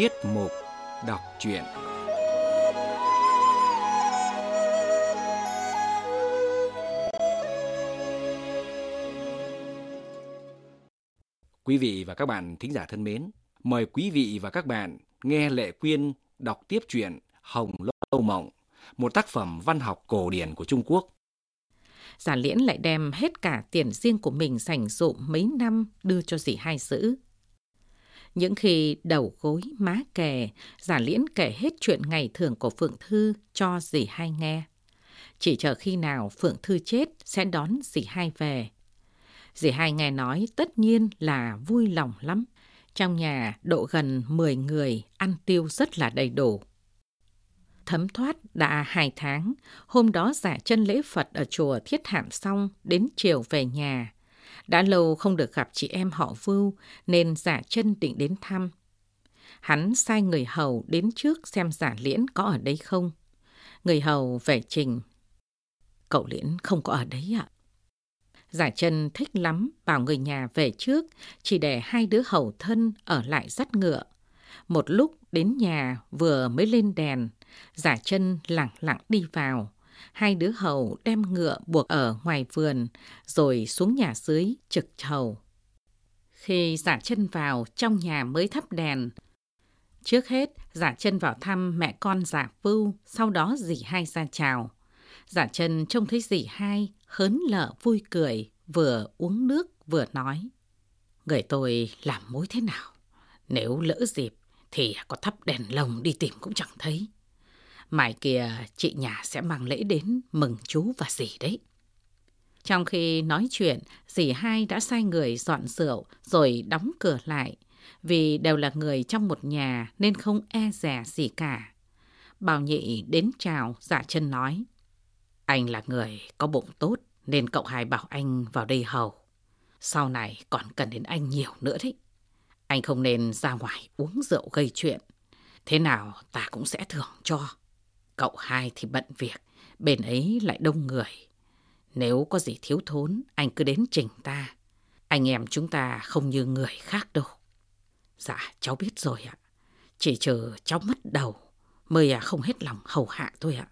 Tiết mục đọc truyện. Quý vị và các bạn thính giả thân mến, mời quý vị và các bạn nghe Lệ Quyên đọc tiếp truyện Hồng Lâu Mộng, một tác phẩm văn học cổ điển của Trung Quốc. Giả liễn lại đem hết cả tiền riêng của mình dành dụm mấy năm đưa cho dì hai giữ. Những khi đầu gối má kè, giả liễn kể hết chuyện ngày thường của Phượng Thư cho dì hai nghe. Chỉ chờ khi nào Phượng Thư chết sẽ đón dì hai về. Dì hai nghe nói tất nhiên là vui lòng lắm. Trong nhà độ gần 10 người ăn tiêu rất là đầy đủ. Thấm thoát đã hai tháng, hôm đó giả chân lễ Phật ở chùa Thiết Hạn xong, đến chiều về nhà. Đã lâu không được gặp chị em họ Vưu, nên giả chân định đến thăm. Hắn sai người hầu đến trước xem giả liễn có ở đây không. Người hầu về trình. Cậu liễn không có ở đấy ạ. Giả chân thích lắm, bảo người nhà về trước, chỉ để hai đứa hầu thân ở lại dắt ngựa. Một lúc đến nhà vừa mới lên đèn, giả chân lặng lặng đi vào. Hai đứa hầu đem ngựa buộc ở ngoài vườn, rồi xuống nhà dưới trực hầu. Khi giả chân vào, trong nhà mới thắp đèn. Trước hết, giả chân vào thăm mẹ con giả vưu, sau đó dì hai ra chào. Giả chân trông thấy dì hai, hớn lợ vui cười, vừa uống nước vừa nói. Người tôi làm mối thế nào? Nếu lỡ dịp thì có thắp đèn lồng đi tìm cũng chẳng thấy. Mai kia chị nhà sẽ mang lễ đến mừng chú và dì đấy. Trong khi nói chuyện, dì hai đã sai người dọn rượu rồi đóng cửa lại. Vì đều là người trong một nhà nên không e rẻ gì cả. Bảo nhị đến chào, giả chân nói. Anh là người có bụng tốt nên cậu hai bảo anh vào đây hầu. Sau này còn cần đến anh nhiều nữa đấy. Anh không nên ra ngoài uống rượu gây chuyện. Thế nào ta cũng sẽ thưởng cho. Cậu hai thì bận việc, bên ấy lại đông người. Nếu có gì thiếu thốn, anh cứ đến trình ta. Anh em chúng ta không như người khác đâu. Dạ, cháu biết rồi ạ. Chỉ chờ cháu mất đầu, mới à không hết lòng hầu hạ thôi ạ.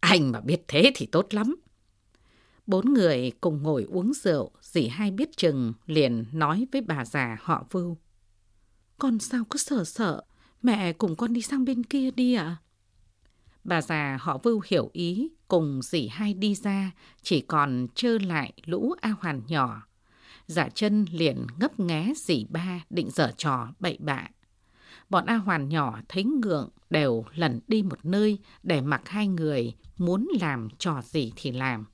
Anh mà biết thế thì tốt lắm. Bốn người cùng ngồi uống rượu, dì hai biết chừng liền nói với bà già họ vưu. Con sao cứ sợ sợ, mẹ cùng con đi sang bên kia đi ạ. Bà già họ vưu hiểu ý, cùng dì hai đi ra, chỉ còn trơ lại lũ A Hoàn nhỏ. giả chân liền ngấp nghé dì ba định dở trò bậy bạ. Bọn A Hoàn nhỏ thấy ngượng đều lần đi một nơi để mặc hai người muốn làm trò gì thì làm.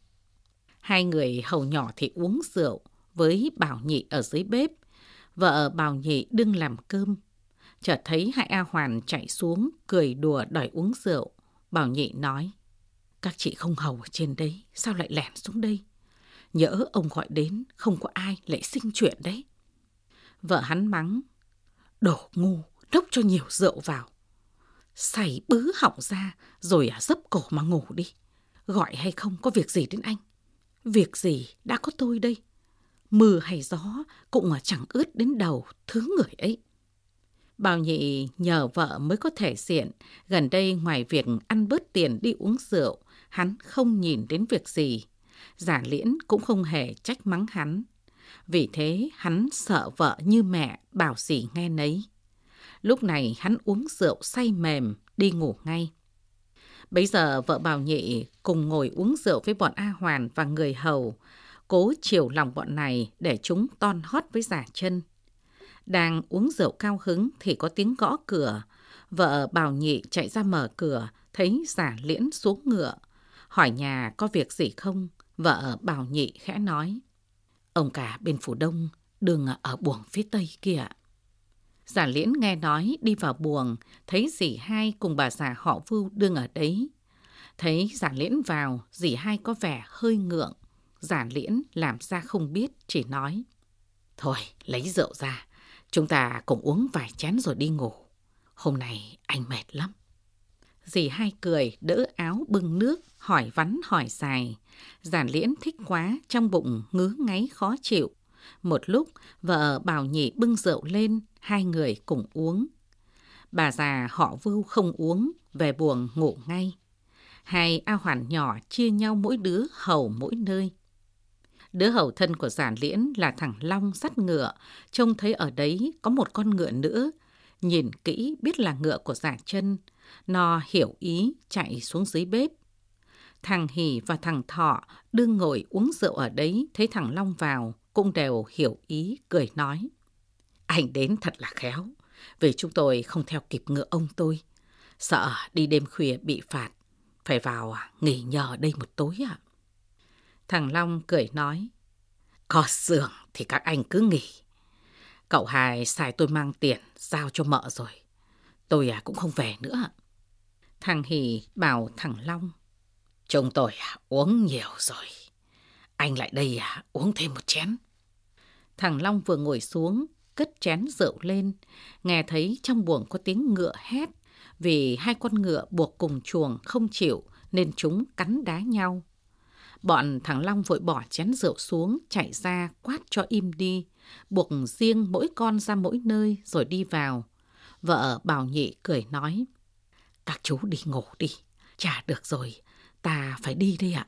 Hai người hầu nhỏ thì uống rượu với Bảo Nhị ở dưới bếp. Vợ Bảo Nhị đương làm cơm. Chợt thấy hai A Hoàn chạy xuống cười đùa đòi uống rượu. Bảo Nhị nói, các chị không hầu ở trên đấy, sao lại lẻn xuống đây? Nhỡ ông gọi đến, không có ai lại sinh chuyện đấy. Vợ hắn mắng, đổ ngu, đốc cho nhiều rượu vào. Xảy bứ họng ra, rồi à dấp cổ mà ngủ đi. Gọi hay không có việc gì đến anh. Việc gì đã có tôi đây. Mưa hay gió cũng à chẳng ướt đến đầu thứ người ấy. Bao nhị nhờ vợ mới có thể diện, gần đây ngoài việc ăn bớt tiền đi uống rượu, hắn không nhìn đến việc gì. Giả liễn cũng không hề trách mắng hắn. Vì thế hắn sợ vợ như mẹ bảo gì nghe nấy. Lúc này hắn uống rượu say mềm, đi ngủ ngay. Bây giờ vợ Bảo Nhị cùng ngồi uống rượu với bọn A Hoàn và người hầu, cố chiều lòng bọn này để chúng ton hót với giả chân. Đang uống rượu cao hứng thì có tiếng gõ cửa. Vợ Bảo Nhị chạy ra mở cửa, thấy giả liễn xuống ngựa. Hỏi nhà có việc gì không? Vợ Bảo Nhị khẽ nói. Ông cả bên phủ đông, đường ở buồng phía tây kia. Giả liễn nghe nói đi vào buồng, thấy dì hai cùng bà già họ vưu đương ở đấy. Thấy giả liễn vào, dì hai có vẻ hơi ngượng. Giả liễn làm ra không biết, chỉ nói. Thôi, lấy rượu ra, chúng ta cùng uống vài chén rồi đi ngủ. Hôm nay anh mệt lắm. Dì hai cười, đỡ áo bưng nước, hỏi vắn hỏi dài. Giản liễn thích quá, trong bụng ngứa ngáy khó chịu. Một lúc, vợ bảo nhị bưng rượu lên, hai người cùng uống. Bà già họ vưu không uống, về buồng ngủ ngay. Hai A Hoàn nhỏ chia nhau mỗi đứa hầu mỗi nơi. Đứa hầu thân của giản liễn là thằng Long sắt ngựa, trông thấy ở đấy có một con ngựa nữa. Nhìn kỹ biết là ngựa của giả chân, nó hiểu ý chạy xuống dưới bếp. Thằng Hỷ và thằng Thọ đương ngồi uống rượu ở đấy, thấy thằng Long vào, cũng đều hiểu ý, cười nói. Anh đến thật là khéo, vì chúng tôi không theo kịp ngựa ông tôi. Sợ đi đêm khuya bị phạt, phải vào à, nghỉ nhờ đây một tối ạ. Thằng Long cười nói, có giường thì các anh cứ nghỉ. Cậu hai xài tôi mang tiền giao cho mợ rồi. Tôi à cũng không về nữa. Thằng Hỷ bảo thằng Long, chúng tôi à, uống nhiều rồi. Anh lại đây à, uống thêm một chén. Thằng Long vừa ngồi xuống, cất chén rượu lên, nghe thấy trong buồng có tiếng ngựa hét, vì hai con ngựa buộc cùng chuồng không chịu nên chúng cắn đá nhau. Bọn thằng Long vội bỏ chén rượu xuống, chạy ra quát cho im đi, buộc riêng mỗi con ra mỗi nơi rồi đi vào. Vợ bảo nhị cười nói, các chú đi ngủ đi, chả được rồi, ta phải đi đây ạ.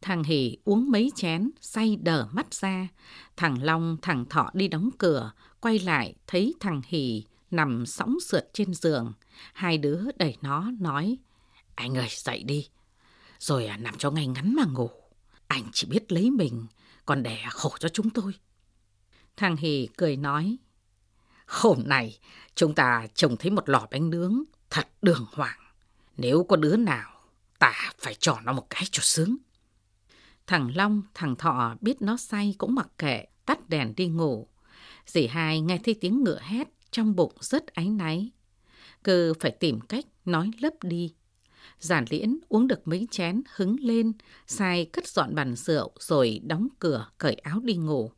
Thằng Hỷ uống mấy chén, say đờ mắt ra. Thằng Long, thằng Thọ đi đóng cửa, quay lại thấy thằng Hỷ nằm sóng sượt trên giường. Hai đứa đẩy nó nói, anh ơi dậy đi, rồi à, nằm cho ngay ngắn mà ngủ. Anh chỉ biết lấy mình, còn đẻ khổ cho chúng tôi. Thằng Hì cười nói, hôm nay chúng ta trông thấy một lò bánh nướng thật đường hoàng. Nếu có đứa nào, ta phải cho nó một cái cho sướng. Thằng Long, thằng Thọ biết nó say cũng mặc kệ, tắt đèn đi ngủ. Dì hai nghe thấy tiếng ngựa hét, trong bụng rất áy náy. Cứ phải tìm cách nói lấp đi. Giản liễn uống được mấy chén hứng lên, sai cất dọn bàn rượu rồi đóng cửa cởi áo đi ngủ.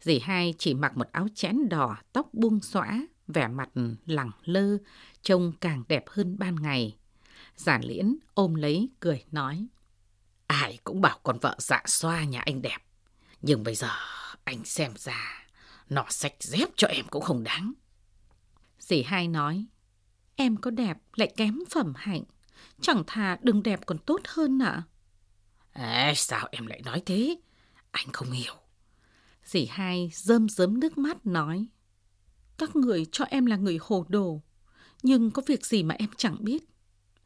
Dì hai chỉ mặc một áo chén đỏ, tóc buông xõa, vẻ mặt lẳng lơ, trông càng đẹp hơn ban ngày. Giản liễn ôm lấy cười nói. Ai cũng bảo con vợ dạ xoa nhà anh đẹp. Nhưng bây giờ anh xem ra, nó sạch dép cho em cũng không đáng. Dì hai nói, em có đẹp lại kém phẩm hạnh. Chẳng thà đừng đẹp còn tốt hơn ạ. À? À, sao em lại nói thế? Anh không hiểu. Dì hai rơm rớm nước mắt nói. Các người cho em là người hồ đồ. Nhưng có việc gì mà em chẳng biết.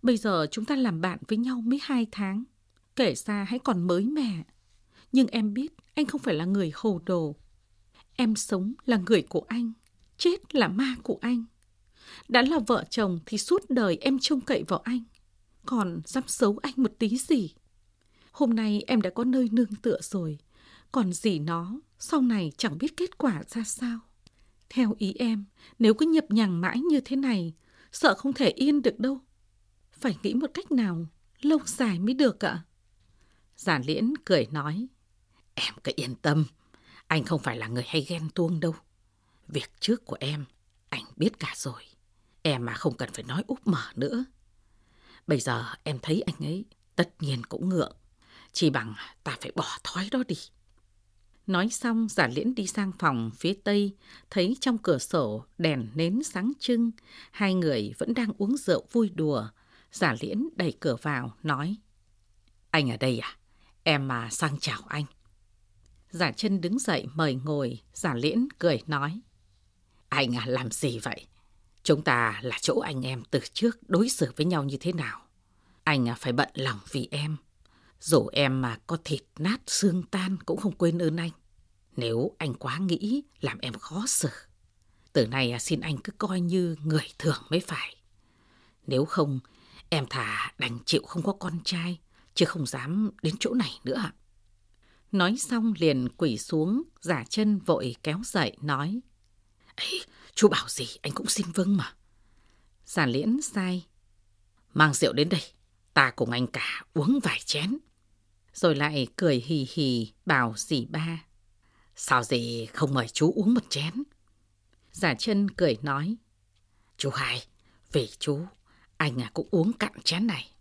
Bây giờ chúng ta làm bạn với nhau mới hai tháng. Kể ra hãy còn mới mẻ. Nhưng em biết anh không phải là người hồ đồ. Em sống là người của anh, chết là ma của anh. Đã là vợ chồng thì suốt đời em trông cậy vào anh. Còn dám xấu anh một tí gì. Hôm nay em đã có nơi nương tựa rồi. Còn gì nó, sau này chẳng biết kết quả ra sao. Theo ý em, nếu cứ nhập nhằng mãi như thế này, sợ không thể yên được đâu. Phải nghĩ một cách nào lâu dài mới được ạ. Giản liễn cười nói, em cứ yên tâm, anh không phải là người hay ghen tuông đâu. Việc trước của em, anh biết cả rồi. Em mà không cần phải nói úp mở nữa. Bây giờ em thấy anh ấy tất nhiên cũng ngượng. Chỉ bằng ta phải bỏ thói đó đi. Nói xong giả liễn đi sang phòng phía tây, thấy trong cửa sổ đèn nến sáng trưng, hai người vẫn đang uống rượu vui đùa. Giả liễn đẩy cửa vào, nói Anh ở đây à? Em mà sang chào anh. Giả chân đứng dậy mời ngồi, giả liễn cười nói. Anh à làm gì vậy? Chúng ta là chỗ anh em từ trước đối xử với nhau như thế nào? Anh à phải bận lòng vì em. Dù em mà có thịt nát xương tan cũng không quên ơn anh. Nếu anh quá nghĩ làm em khó xử. Từ nay à, xin anh cứ coi như người thường mới phải. Nếu không, em thà đành chịu không có con trai chứ không dám đến chỗ này nữa ạ. Nói xong liền quỷ xuống, giả chân vội kéo dậy, nói. Ấy, chú bảo gì anh cũng xin vâng mà. giản liễn sai. Mang rượu đến đây, ta cùng anh cả uống vài chén. Rồi lại cười hì hì bảo dì ba. Sao dì không mời chú uống một chén? Giả chân cười nói. Chú hai, vì chú, anh à cũng uống cạn chén này.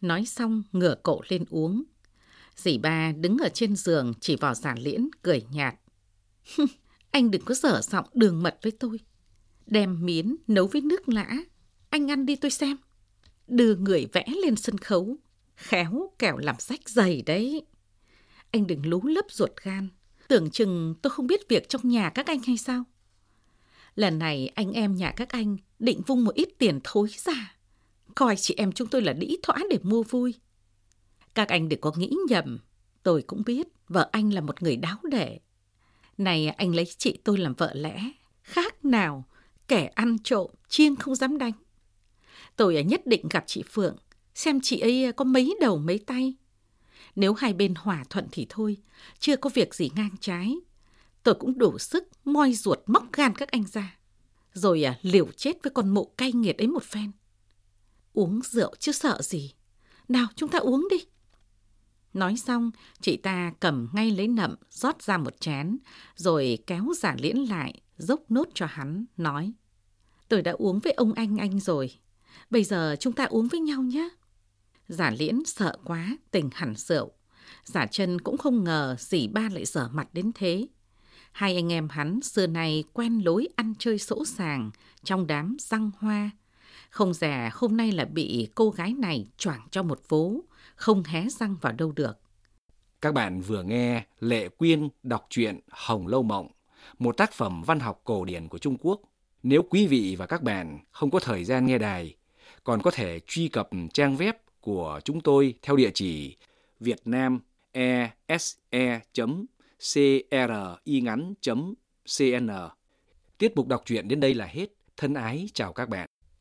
Nói xong ngửa cậu lên uống. Dì ba đứng ở trên giường chỉ vào giả liễn cười nhạt. anh đừng có dở giọng đường mật với tôi. Đem miến nấu với nước lã. Anh ăn đi tôi xem. Đưa người vẽ lên sân khấu. Khéo kẻo làm sách dày đấy. Anh đừng lú lấp ruột gan. Tưởng chừng tôi không biết việc trong nhà các anh hay sao? Lần này anh em nhà các anh định vung một ít tiền thối ra. Coi chị em chúng tôi là đĩ thỏa để mua vui. Các anh đừng có nghĩ nhầm. Tôi cũng biết vợ anh là một người đáo để. Này anh lấy chị tôi làm vợ lẽ. Khác nào, kẻ ăn trộm, chiêng không dám đánh. Tôi à, nhất định gặp chị Phượng, xem chị ấy à, có mấy đầu mấy tay. Nếu hai bên hòa thuận thì thôi, chưa có việc gì ngang trái. Tôi cũng đủ sức moi ruột móc gan các anh ra. Rồi à, liều chết với con mụ cay nghiệt ấy một phen. Uống rượu chứ sợ gì. Nào chúng ta uống đi. Nói xong, chị ta cầm ngay lấy nậm, rót ra một chén, rồi kéo giả liễn lại, dốc nốt cho hắn, nói. Tôi đã uống với ông anh anh rồi, bây giờ chúng ta uống với nhau nhé. Giả liễn sợ quá, tình hẳn rượu. Giả chân cũng không ngờ dì ba lại dở mặt đến thế. Hai anh em hắn xưa nay quen lối ăn chơi sỗ sàng trong đám răng hoa. Không dè hôm nay là bị cô gái này choảng cho một vố, không hé răng vào đâu được. Các bạn vừa nghe Lệ Quyên đọc truyện Hồng Lâu Mộng, một tác phẩm văn học cổ điển của Trung Quốc. Nếu quý vị và các bạn không có thời gian nghe đài, còn có thể truy cập trang web của chúng tôi theo địa chỉ vietnamese.cringắn.cn. E Tiết mục đọc truyện đến đây là hết. Thân ái chào các bạn.